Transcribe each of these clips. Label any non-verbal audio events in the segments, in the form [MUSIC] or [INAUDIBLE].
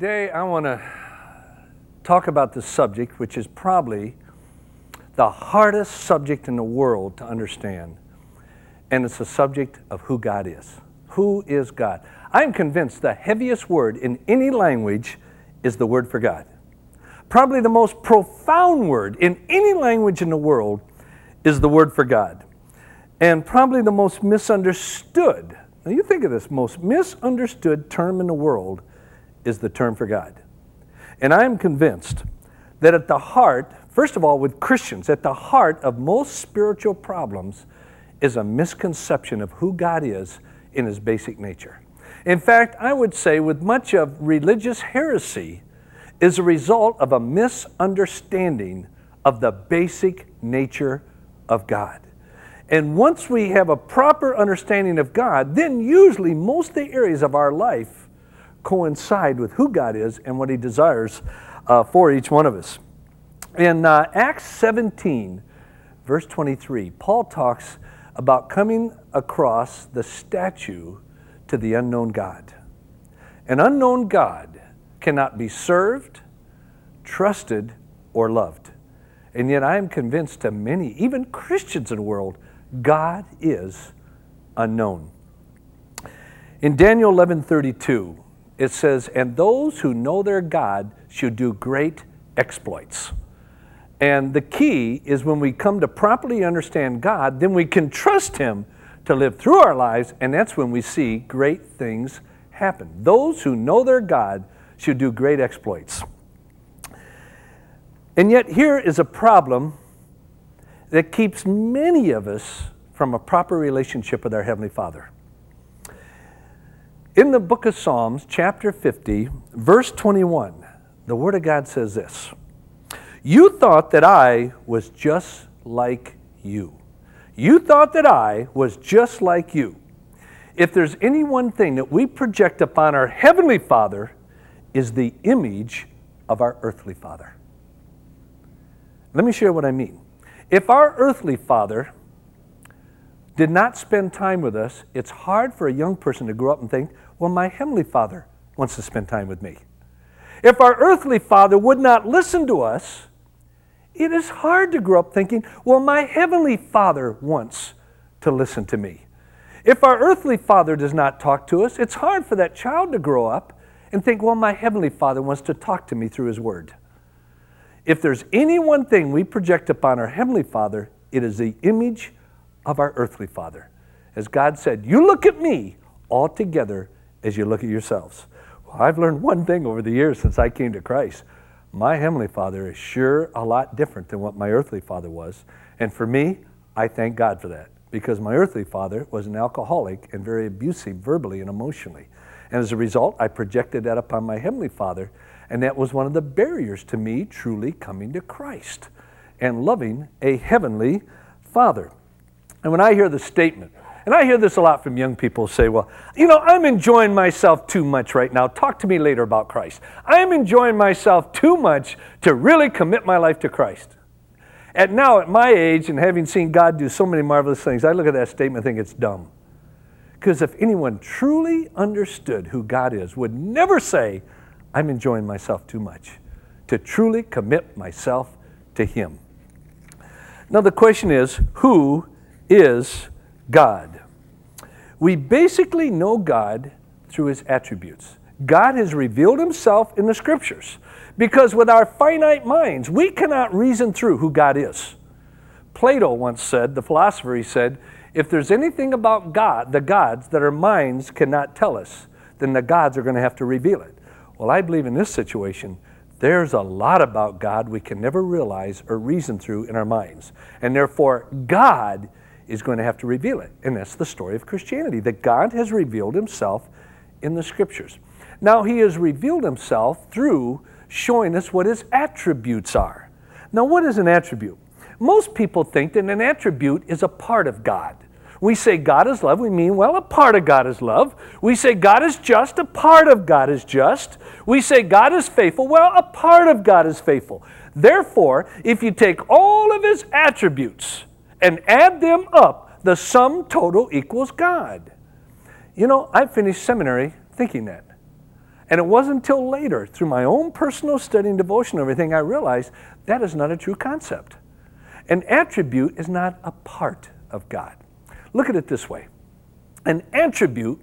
Today, I want to talk about the subject, which is probably the hardest subject in the world to understand. And it's the subject of who God is. Who is God? I am convinced the heaviest word in any language is the word for God. Probably the most profound word in any language in the world is the word for God. And probably the most misunderstood, now you think of this, most misunderstood term in the world is the term for God. And I am convinced that at the heart, first of all, with Christians, at the heart of most spiritual problems is a misconception of who God is in his basic nature. In fact, I would say with much of religious heresy is a result of a misunderstanding of the basic nature of God. And once we have a proper understanding of God, then usually most of the areas of our life coincide with who God is and what He desires uh, for each one of us. In uh, Acts 17, verse 23, Paul talks about coming across the statue to the unknown God. An unknown God cannot be served, trusted, or loved. And yet, I am convinced to many, even Christians in the world, God is unknown. In Daniel 11:32, it says, And those who know their God should do great exploits. And the key is when we come to properly understand God, then we can trust Him to live through our lives, and that's when we see great things happen. Those who know their God should do great exploits. And yet, here is a problem that keeps many of us from a proper relationship with our Heavenly Father. In the book of Psalms, chapter 50, verse 21, the Word of God says this You thought that I was just like you. You thought that I was just like you. If there's any one thing that we project upon our Heavenly Father, is the image of our earthly Father. Let me share what I mean. If our earthly Father did not spend time with us, it's hard for a young person to grow up and think, well, my Heavenly Father wants to spend time with me. If our earthly Father would not listen to us, it is hard to grow up thinking, well, my Heavenly Father wants to listen to me. If our earthly Father does not talk to us, it's hard for that child to grow up and think, well, my Heavenly Father wants to talk to me through His Word. If there's any one thing we project upon our Heavenly Father, it is the image of our earthly father. As God said, You look at me altogether as you look at yourselves. Well, I've learned one thing over the years since I came to Christ. My heavenly father is sure a lot different than what my earthly father was. And for me, I thank God for that because my earthly father was an alcoholic and very abusive verbally and emotionally. And as a result, I projected that upon my heavenly father. And that was one of the barriers to me truly coming to Christ and loving a heavenly father. And when I hear the statement, and I hear this a lot from young people say, well, you know, I'm enjoying myself too much right now. Talk to me later about Christ. I'm enjoying myself too much to really commit my life to Christ. And now, at my age, and having seen God do so many marvelous things, I look at that statement and think it's dumb. Because if anyone truly understood who God is, would never say, I'm enjoying myself too much, to truly commit myself to Him. Now, the question is, who is God. We basically know God through his attributes. God has revealed himself in the scriptures because with our finite minds, we cannot reason through who God is. Plato once said, the philosopher, he said, if there's anything about God, the gods, that our minds cannot tell us, then the gods are going to have to reveal it. Well, I believe in this situation, there's a lot about God we can never realize or reason through in our minds. And therefore, God is going to have to reveal it. And that's the story of Christianity that God has revealed himself in the scriptures. Now, he has revealed himself through showing us what his attributes are. Now, what is an attribute? Most people think that an attribute is a part of God. We say God is love, we mean, well, a part of God is love. We say God is just, a part of God is just. We say God is faithful, well, a part of God is faithful. Therefore, if you take all of his attributes, and add them up, the sum total equals God. You know, I finished seminary thinking that. And it wasn't until later, through my own personal study and devotion and everything, I realized that is not a true concept. An attribute is not a part of God. Look at it this way an attribute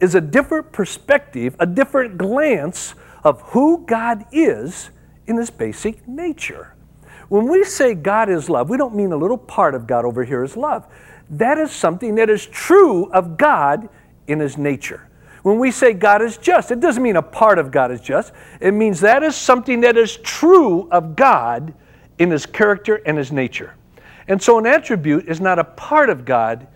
is a different perspective, a different glance of who God is in his basic nature. When we say God is love, we don't mean a little part of God over here is love. That is something that is true of God in his nature. When we say God is just, it doesn't mean a part of God is just. It means that is something that is true of God in his character and his nature. And so an attribute is not a part of God.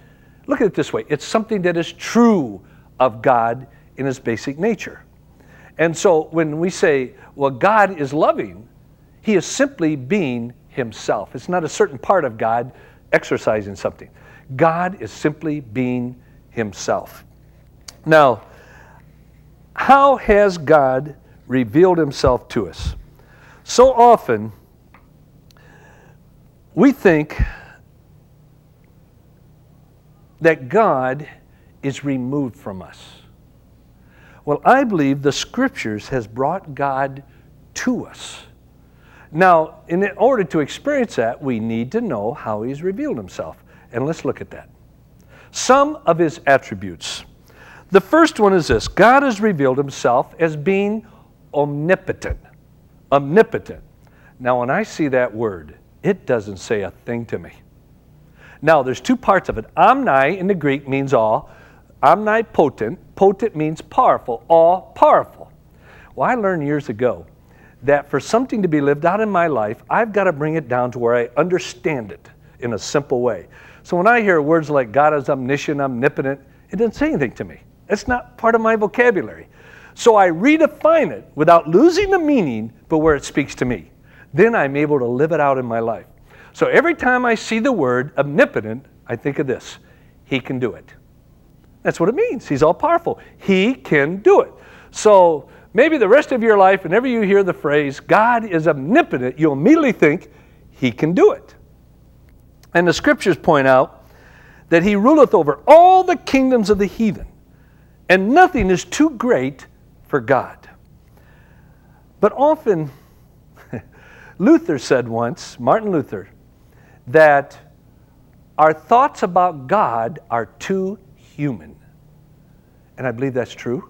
Look at it this way it's something that is true of God in his basic nature. And so when we say, well, God is loving, he is simply being himself. It's not a certain part of God exercising something. God is simply being himself. Now, how has God revealed himself to us? So often, we think that God is removed from us. Well, I believe the scriptures has brought God to us. Now, in order to experience that, we need to know how he's revealed himself. And let's look at that. Some of his attributes. The first one is this God has revealed himself as being omnipotent. Omnipotent. Now, when I see that word, it doesn't say a thing to me. Now, there's two parts of it. Omni in the Greek means all, omnipotent. Potent means powerful, all powerful. Well, I learned years ago that for something to be lived out in my life, I've got to bring it down to where I understand it in a simple way. So when I hear words like God is omniscient, omnipotent, it doesn't say anything to me. It's not part of my vocabulary. So I redefine it without losing the meaning, but where it speaks to me. Then I'm able to live it out in my life. So every time I see the word omnipotent, I think of this He can do it. That's what it means. He's all powerful. He can do it. So maybe the rest of your life, whenever you hear the phrase, God is omnipotent, you'll immediately think, He can do it. And the scriptures point out that He ruleth over all the kingdoms of the heathen and nothing is too great for God. But often, [LAUGHS] Luther said once, Martin Luther, that our thoughts about God are too human. And I believe that's true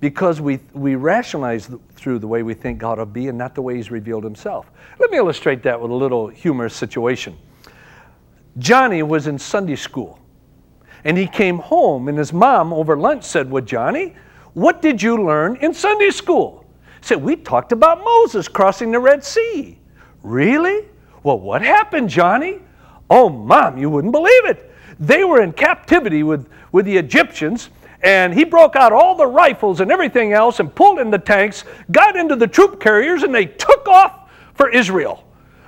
because we, we rationalize through the way we think God will be and not the way He's revealed Himself. Let me illustrate that with a little humorous situation. Johnny was in Sunday school and he came home, and his mom over lunch said, Well, Johnny, what did you learn in Sunday school? He said, We talked about Moses crossing the Red Sea. Really? Well, what happened, Johnny? Oh, mom, you wouldn't believe it. They were in captivity with, with the Egyptians, and he broke out all the rifles and everything else and pulled in the tanks, got into the troop carriers, and they took off for Israel.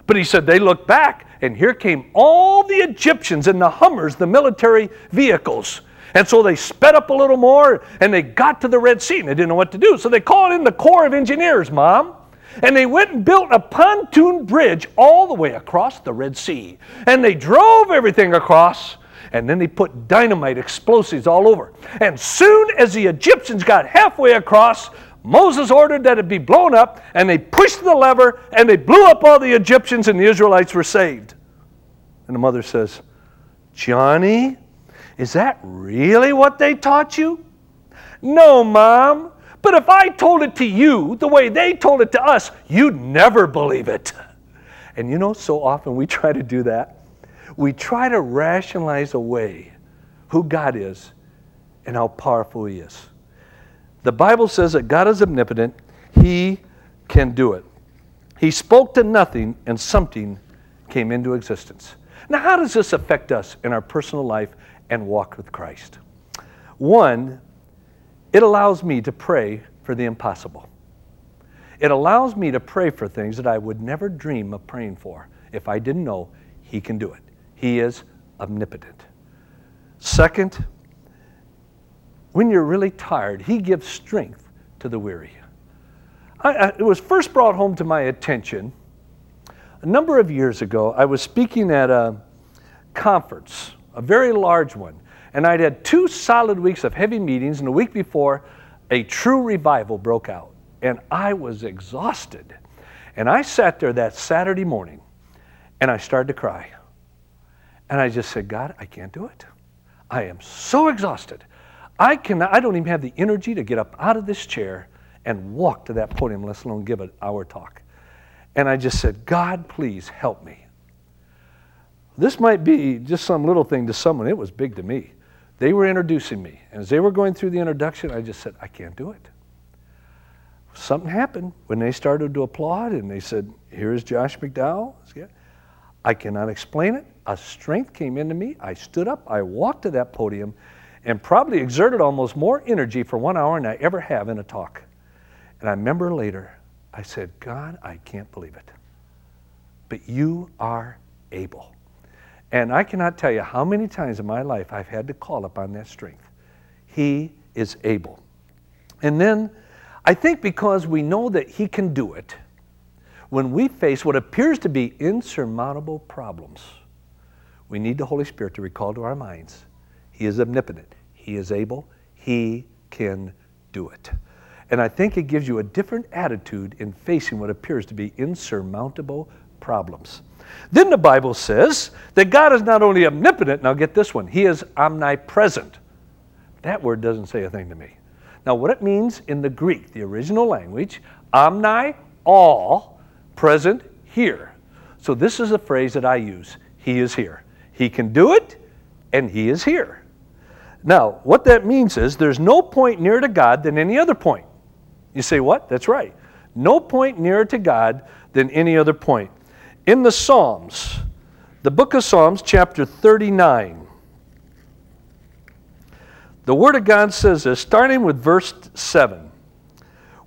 But he said they looked back and here came all the Egyptians in the Hummers, the military vehicles. And so they sped up a little more and they got to the Red Sea and they didn't know what to do. So they called in the Corps of Engineers, Mom. And they went and built a pontoon bridge all the way across the Red Sea. And they drove everything across and then they put dynamite explosives all over. And soon as the Egyptians got halfway across, Moses ordered that it be blown up, and they pushed the lever, and they blew up all the Egyptians, and the Israelites were saved. And the mother says, Johnny, is that really what they taught you? No, Mom. But if I told it to you the way they told it to us, you'd never believe it. And you know, so often we [LAUGHS] try to do that. We try to rationalize away who God is and how powerful He is. The Bible says that God is omnipotent, He can do it. He spoke to nothing, and something came into existence. Now, how does this affect us in our personal life and walk with Christ? One, it allows me to pray for the impossible. It allows me to pray for things that I would never dream of praying for if I didn't know He can do it. He is omnipotent. Second, when you're really tired, He gives strength to the weary. I, I, it was first brought home to my attention a number of years ago. I was speaking at a conference, a very large one, and I'd had two solid weeks of heavy meetings, and a week before, a true revival broke out, and I was exhausted. And I sat there that Saturday morning and I started to cry. And I just said, God, I can't do it. I am so exhausted. I cannot, I don't even have the energy to get up out of this chair and walk to that podium, let alone give an hour talk. And I just said, God, please help me. This might be just some little thing to someone. It was big to me. They were introducing me. And as they were going through the introduction, I just said, I can't do it. Something happened when they started to applaud and they said, Here's Josh McDowell. I cannot explain it. A strength came into me. I stood up, I walked to that podium, and probably exerted almost more energy for one hour than I ever have in a talk. And I remember later, I said, God, I can't believe it. But you are able. And I cannot tell you how many times in my life I've had to call upon that strength. He is able. And then I think because we know that He can do it, when we face what appears to be insurmountable problems, we need the Holy Spirit to recall to our minds He is omnipotent, He is able, He can do it. And I think it gives you a different attitude in facing what appears to be insurmountable problems. Then the Bible says that God is not only omnipotent, now get this one, He is omnipresent. That word doesn't say a thing to me. Now, what it means in the Greek, the original language, omni, all, present, here. So this is a phrase that I use He is here. He can do it, and He is here. Now, what that means is there's no point nearer to God than any other point. You say, what? That's right. No point nearer to God than any other point. In the Psalms, the book of Psalms, chapter 39, the Word of God says this, starting with verse 7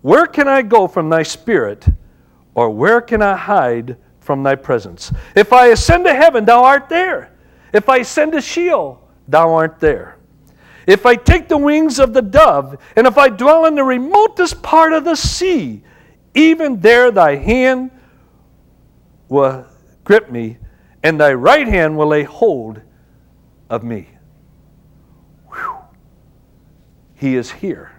Where can I go from thy spirit, or where can I hide from thy presence? If I ascend to heaven, thou art there. If I ascend to Sheol, thou art there. If I take the wings of the dove, and if I dwell in the remotest part of the sea, even there thy hand will grip me, and thy right hand will lay hold of me. Whew. He is here.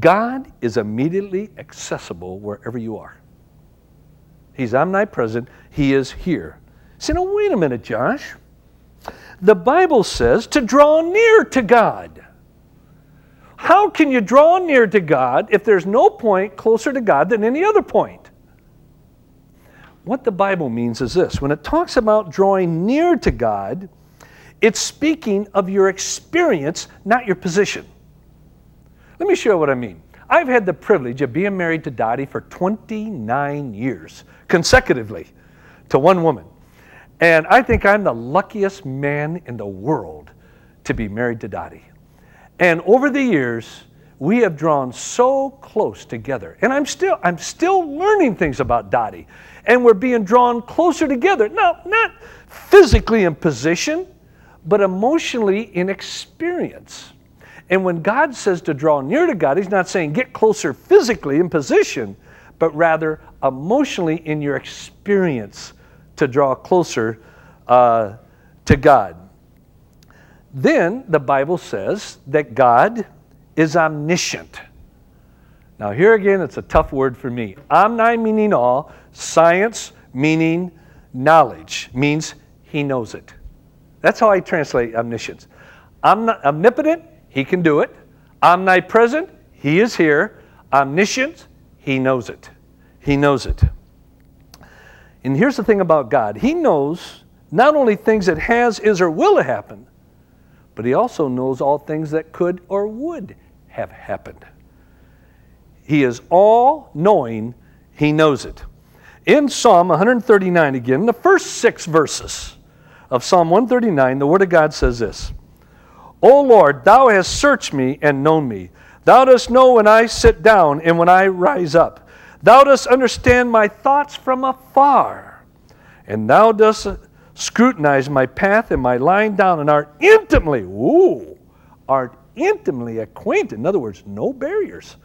God is immediately accessible wherever you are. He's omnipresent. He is here. Say, now, wait a minute, Josh. The Bible says to draw near to God. How can you draw near to God if there's no point closer to God than any other point? What the Bible means is this when it talks about drawing near to God, it's speaking of your experience, not your position. Let me show you what I mean. I've had the privilege of being married to Dottie for 29 years consecutively to one woman. And I think I'm the luckiest man in the world to be married to Dottie. And over the years, we have drawn so close together. And I'm still, I'm still learning things about Dottie. And we're being drawn closer together. Now, not physically in position, but emotionally in experience. And when God says to draw near to God, He's not saying get closer physically in position, but rather emotionally in your experience to draw closer uh, to God. Then the Bible says that God is omniscient. Now, here again, it's a tough word for me. Omni meaning all, science meaning knowledge, means he knows it. That's how I translate omniscience. omnipotent, he can do it. Omnipresent, he is here. Omniscient, he knows it. He knows it. And here's the thing about God He knows not only things that has, is, or will happen, but He also knows all things that could or would have happened. He is all knowing, He knows it. In Psalm 139, again, the first six verses of Psalm 139, the Word of God says this O Lord, Thou hast searched me and known me. Thou dost know when I sit down and when I rise up. Thou dost understand my thoughts from afar. And thou dost scrutinize my path and my lying down, and art intimately, ooh, art intimately acquainted. In other words, no barriers.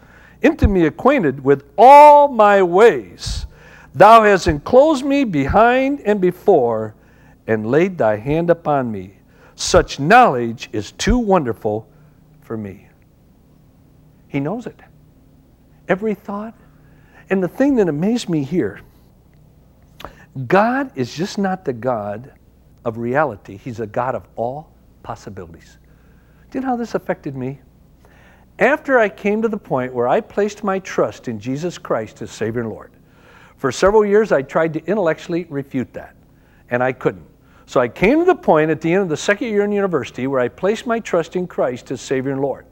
Intimately acquainted with all my ways. Thou hast enclosed me behind and before, and laid thy hand upon me. Such knowledge is too wonderful for me. He knows it. Every thought. And the thing that amazed me here God is just not the God of reality, He's a God of all possibilities. Do you know how this affected me? After I came to the point where I placed my trust in Jesus Christ as Savior and Lord, for several years I tried to intellectually refute that, and I couldn't. So I came to the point at the end of the second year in university where I placed my trust in Christ as Savior and Lord.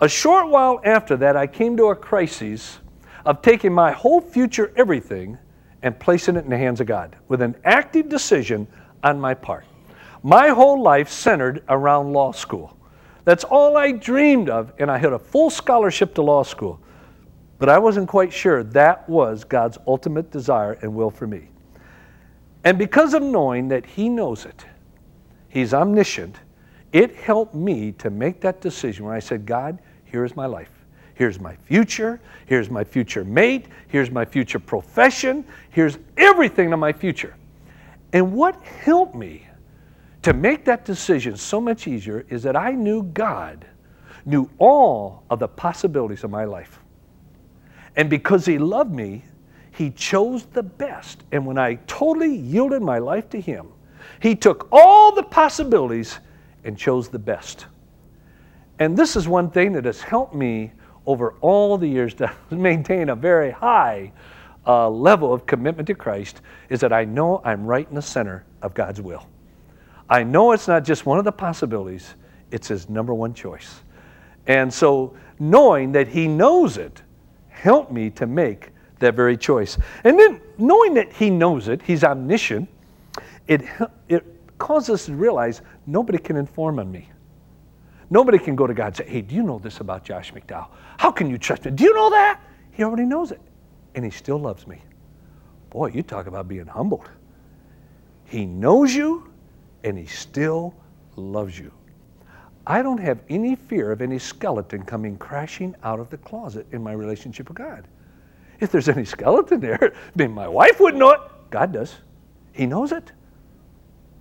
A short while after that, I came to a crisis of taking my whole future everything and placing it in the hands of God with an active decision on my part. My whole life centered around law school. That's all I dreamed of, and I had a full scholarship to law school. But I wasn't quite sure that was God's ultimate desire and will for me. And because of knowing that He knows it, He's omniscient, it helped me to make that decision when I said, God, here's my life. Here's my future. Here's my future mate. Here's my future profession. Here's everything in my future. And what helped me to make that decision so much easier is that I knew God knew all of the possibilities of my life. And because He loved me, He chose the best. And when I totally yielded my life to Him, He took all the possibilities and chose the best. And this is one thing that has helped me over all the years to [LAUGHS] maintain a very high uh, level of commitment to Christ is that I know I'm right in the center of God's will. I know it's not just one of the possibilities, it's His number one choice. And so knowing that He knows it helped me to make that very choice. And then knowing that He knows it, He's omniscient, it, it causes us to realize nobody can inform on me. Nobody can go to God and say, Hey, do you know this about Josh McDowell? How can you trust me? Do you know that? He already knows it. And he still loves me. Boy, you talk about being humbled. He knows you and he still loves you. I don't have any fear of any skeleton coming crashing out of the closet in my relationship with God. If there's any skeleton there, I mean, my wife wouldn't know it. God does. He knows it.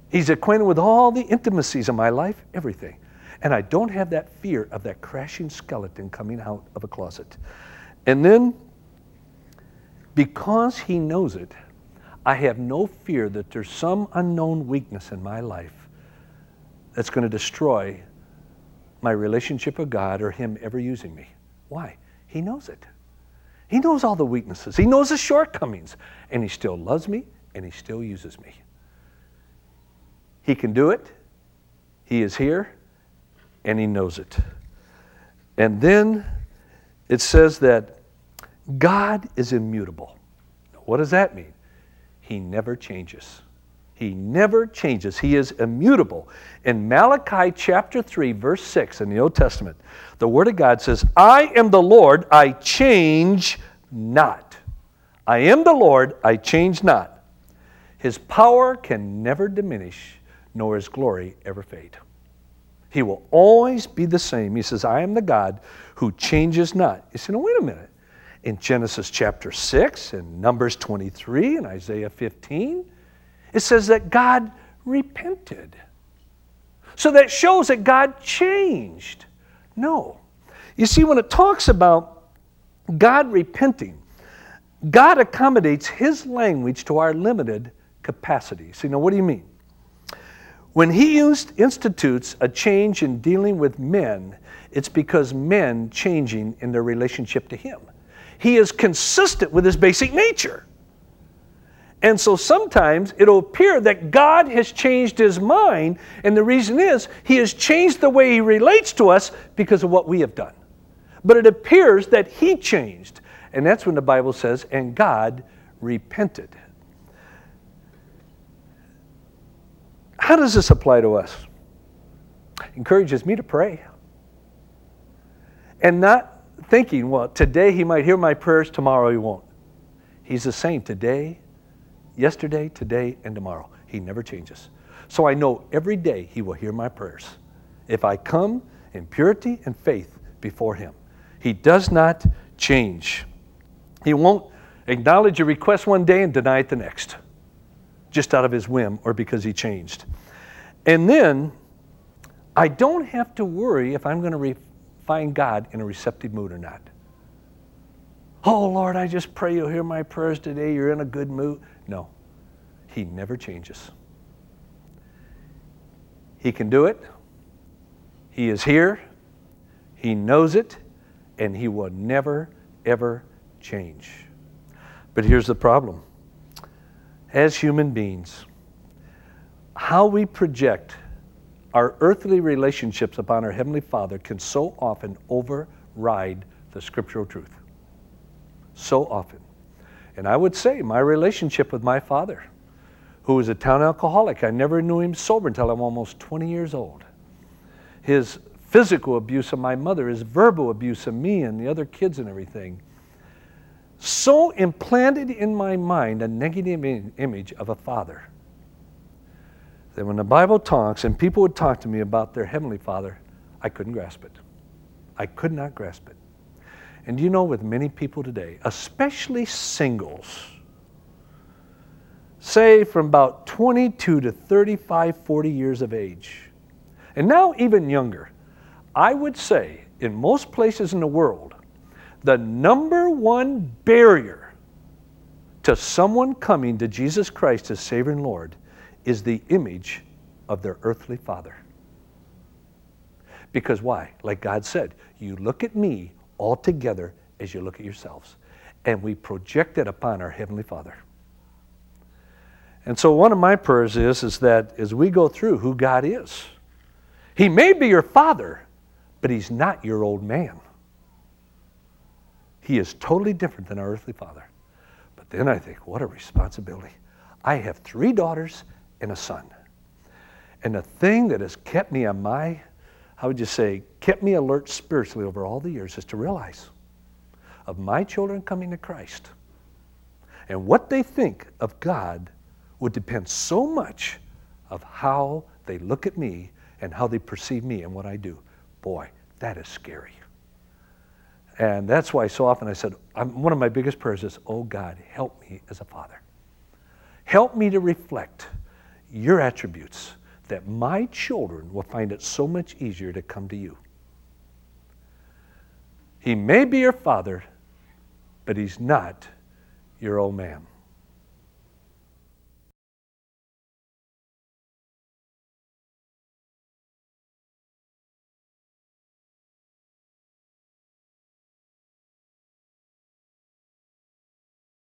He's acquainted with all the intimacies of my life, everything. And I don't have that fear of that crashing skeleton coming out of a closet. And then, because He knows it, I have no fear that there's some unknown weakness in my life that's going to destroy my relationship with God or Him ever using me. Why? He knows it. He knows all the weaknesses, He knows the shortcomings, and He still loves me and He still uses me. He can do it. He is here and he knows it. And then it says that God is immutable. What does that mean? He never changes. He never changes. He is immutable. In Malachi chapter 3, verse 6 in the Old Testament, the Word of God says, I am the Lord, I change not. I am the Lord, I change not. His power can never diminish, nor his glory ever fade. He will always be the same. He says, I am the God who changes not. You say, no, wait a minute. In Genesis chapter 6 and Numbers 23 and Isaiah 15, it says that God repented. So that shows that God changed. No. You see, when it talks about God repenting, God accommodates His language to our limited capacity. See, now what do you mean? When he institutes a change in dealing with men, it's because men changing in their relationship to him. He is consistent with his basic nature. And so sometimes it'll appear that God has changed his mind, and the reason is he has changed the way he relates to us because of what we have done. But it appears that he changed. And that's when the Bible says, and God repented. How does this apply to us? Encourages me to pray. And not thinking, well, today he might hear my prayers, tomorrow he won't. He's the same today, yesterday, today, and tomorrow. He never changes. So I know every day he will hear my prayers if I come in purity and faith before him. He does not change. He won't acknowledge a request one day and deny it the next just out of his whim or because he changed. And then I don't have to worry if I'm going to re- find God in a receptive mood or not. Oh, Lord, I just pray you'll hear my prayers today. You're in a good mood. No, He never changes. He can do it. He is here. He knows it. And He will never, ever change. But here's the problem as human beings, how we project our earthly relationships upon our Heavenly Father can so often override the scriptural truth. So often. And I would say my relationship with my father, who was a town alcoholic, I never knew him sober until I'm almost 20 years old. His physical abuse of my mother, his verbal abuse of me and the other kids and everything, so implanted in my mind a negative image of a father that when the Bible talks and people would talk to me about their Heavenly Father, I couldn't grasp it. I could not grasp it. And you know, with many people today, especially singles, say from about 22 to 35, 40 years of age, and now even younger, I would say in most places in the world, the number one barrier to someone coming to Jesus Christ as Savior and Lord is the image of their earthly father. Because why? Like God said, you look at me all together as you look at yourselves. And we project it upon our Heavenly Father. And so one of my prayers is, is that as we go through who God is, He may be your father, but He's not your old man. He is totally different than our earthly father. But then I think, what a responsibility. I have three daughters and a son. And the thing that has kept me on my, how would you say, kept me alert spiritually over all the years is to realize of my children coming to Christ and what they think of God would depend so much of how they look at me and how they perceive me and what I do. Boy, that is scary. And that's why so often I said, I'm, one of my biggest prayers is, Oh God, help me as a father. Help me to reflect your attributes that my children will find it so much easier to come to you. He may be your father, but he's not your old man.